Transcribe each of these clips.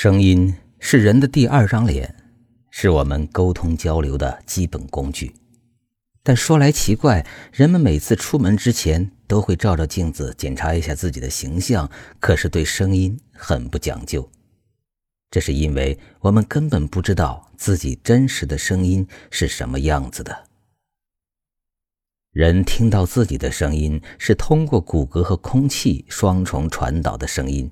声音是人的第二张脸，是我们沟通交流的基本工具。但说来奇怪，人们每次出门之前都会照照镜子检查一下自己的形象，可是对声音很不讲究。这是因为我们根本不知道自己真实的声音是什么样子的。人听到自己的声音是通过骨骼和空气双重传导的声音。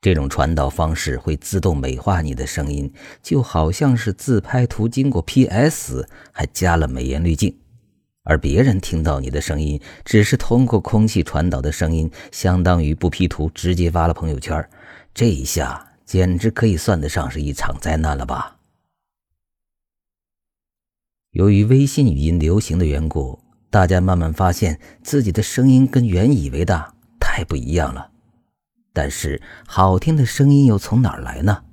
这种传导方式会自动美化你的声音，就好像是自拍图经过 PS 还加了美颜滤镜，而别人听到你的声音只是通过空气传导的声音，相当于不 P 图直接发了朋友圈。这一下简直可以算得上是一场灾难了吧？由于微信语音流行的缘故，大家慢慢发现自己的声音跟原以为的太不一样了。但是，好听的声音又从哪儿来呢？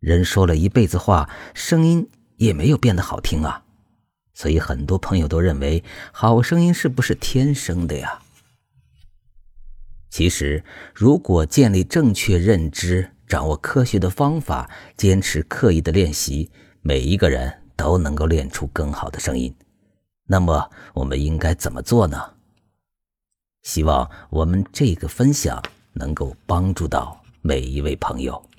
人说了一辈子话，声音也没有变得好听啊。所以，很多朋友都认为，好声音是不是天生的呀？其实，如果建立正确认知，掌握科学的方法，坚持刻意的练习，每一个人都能够练出更好的声音。那么，我们应该怎么做呢？希望我们这个分享。能够帮助到每一位朋友。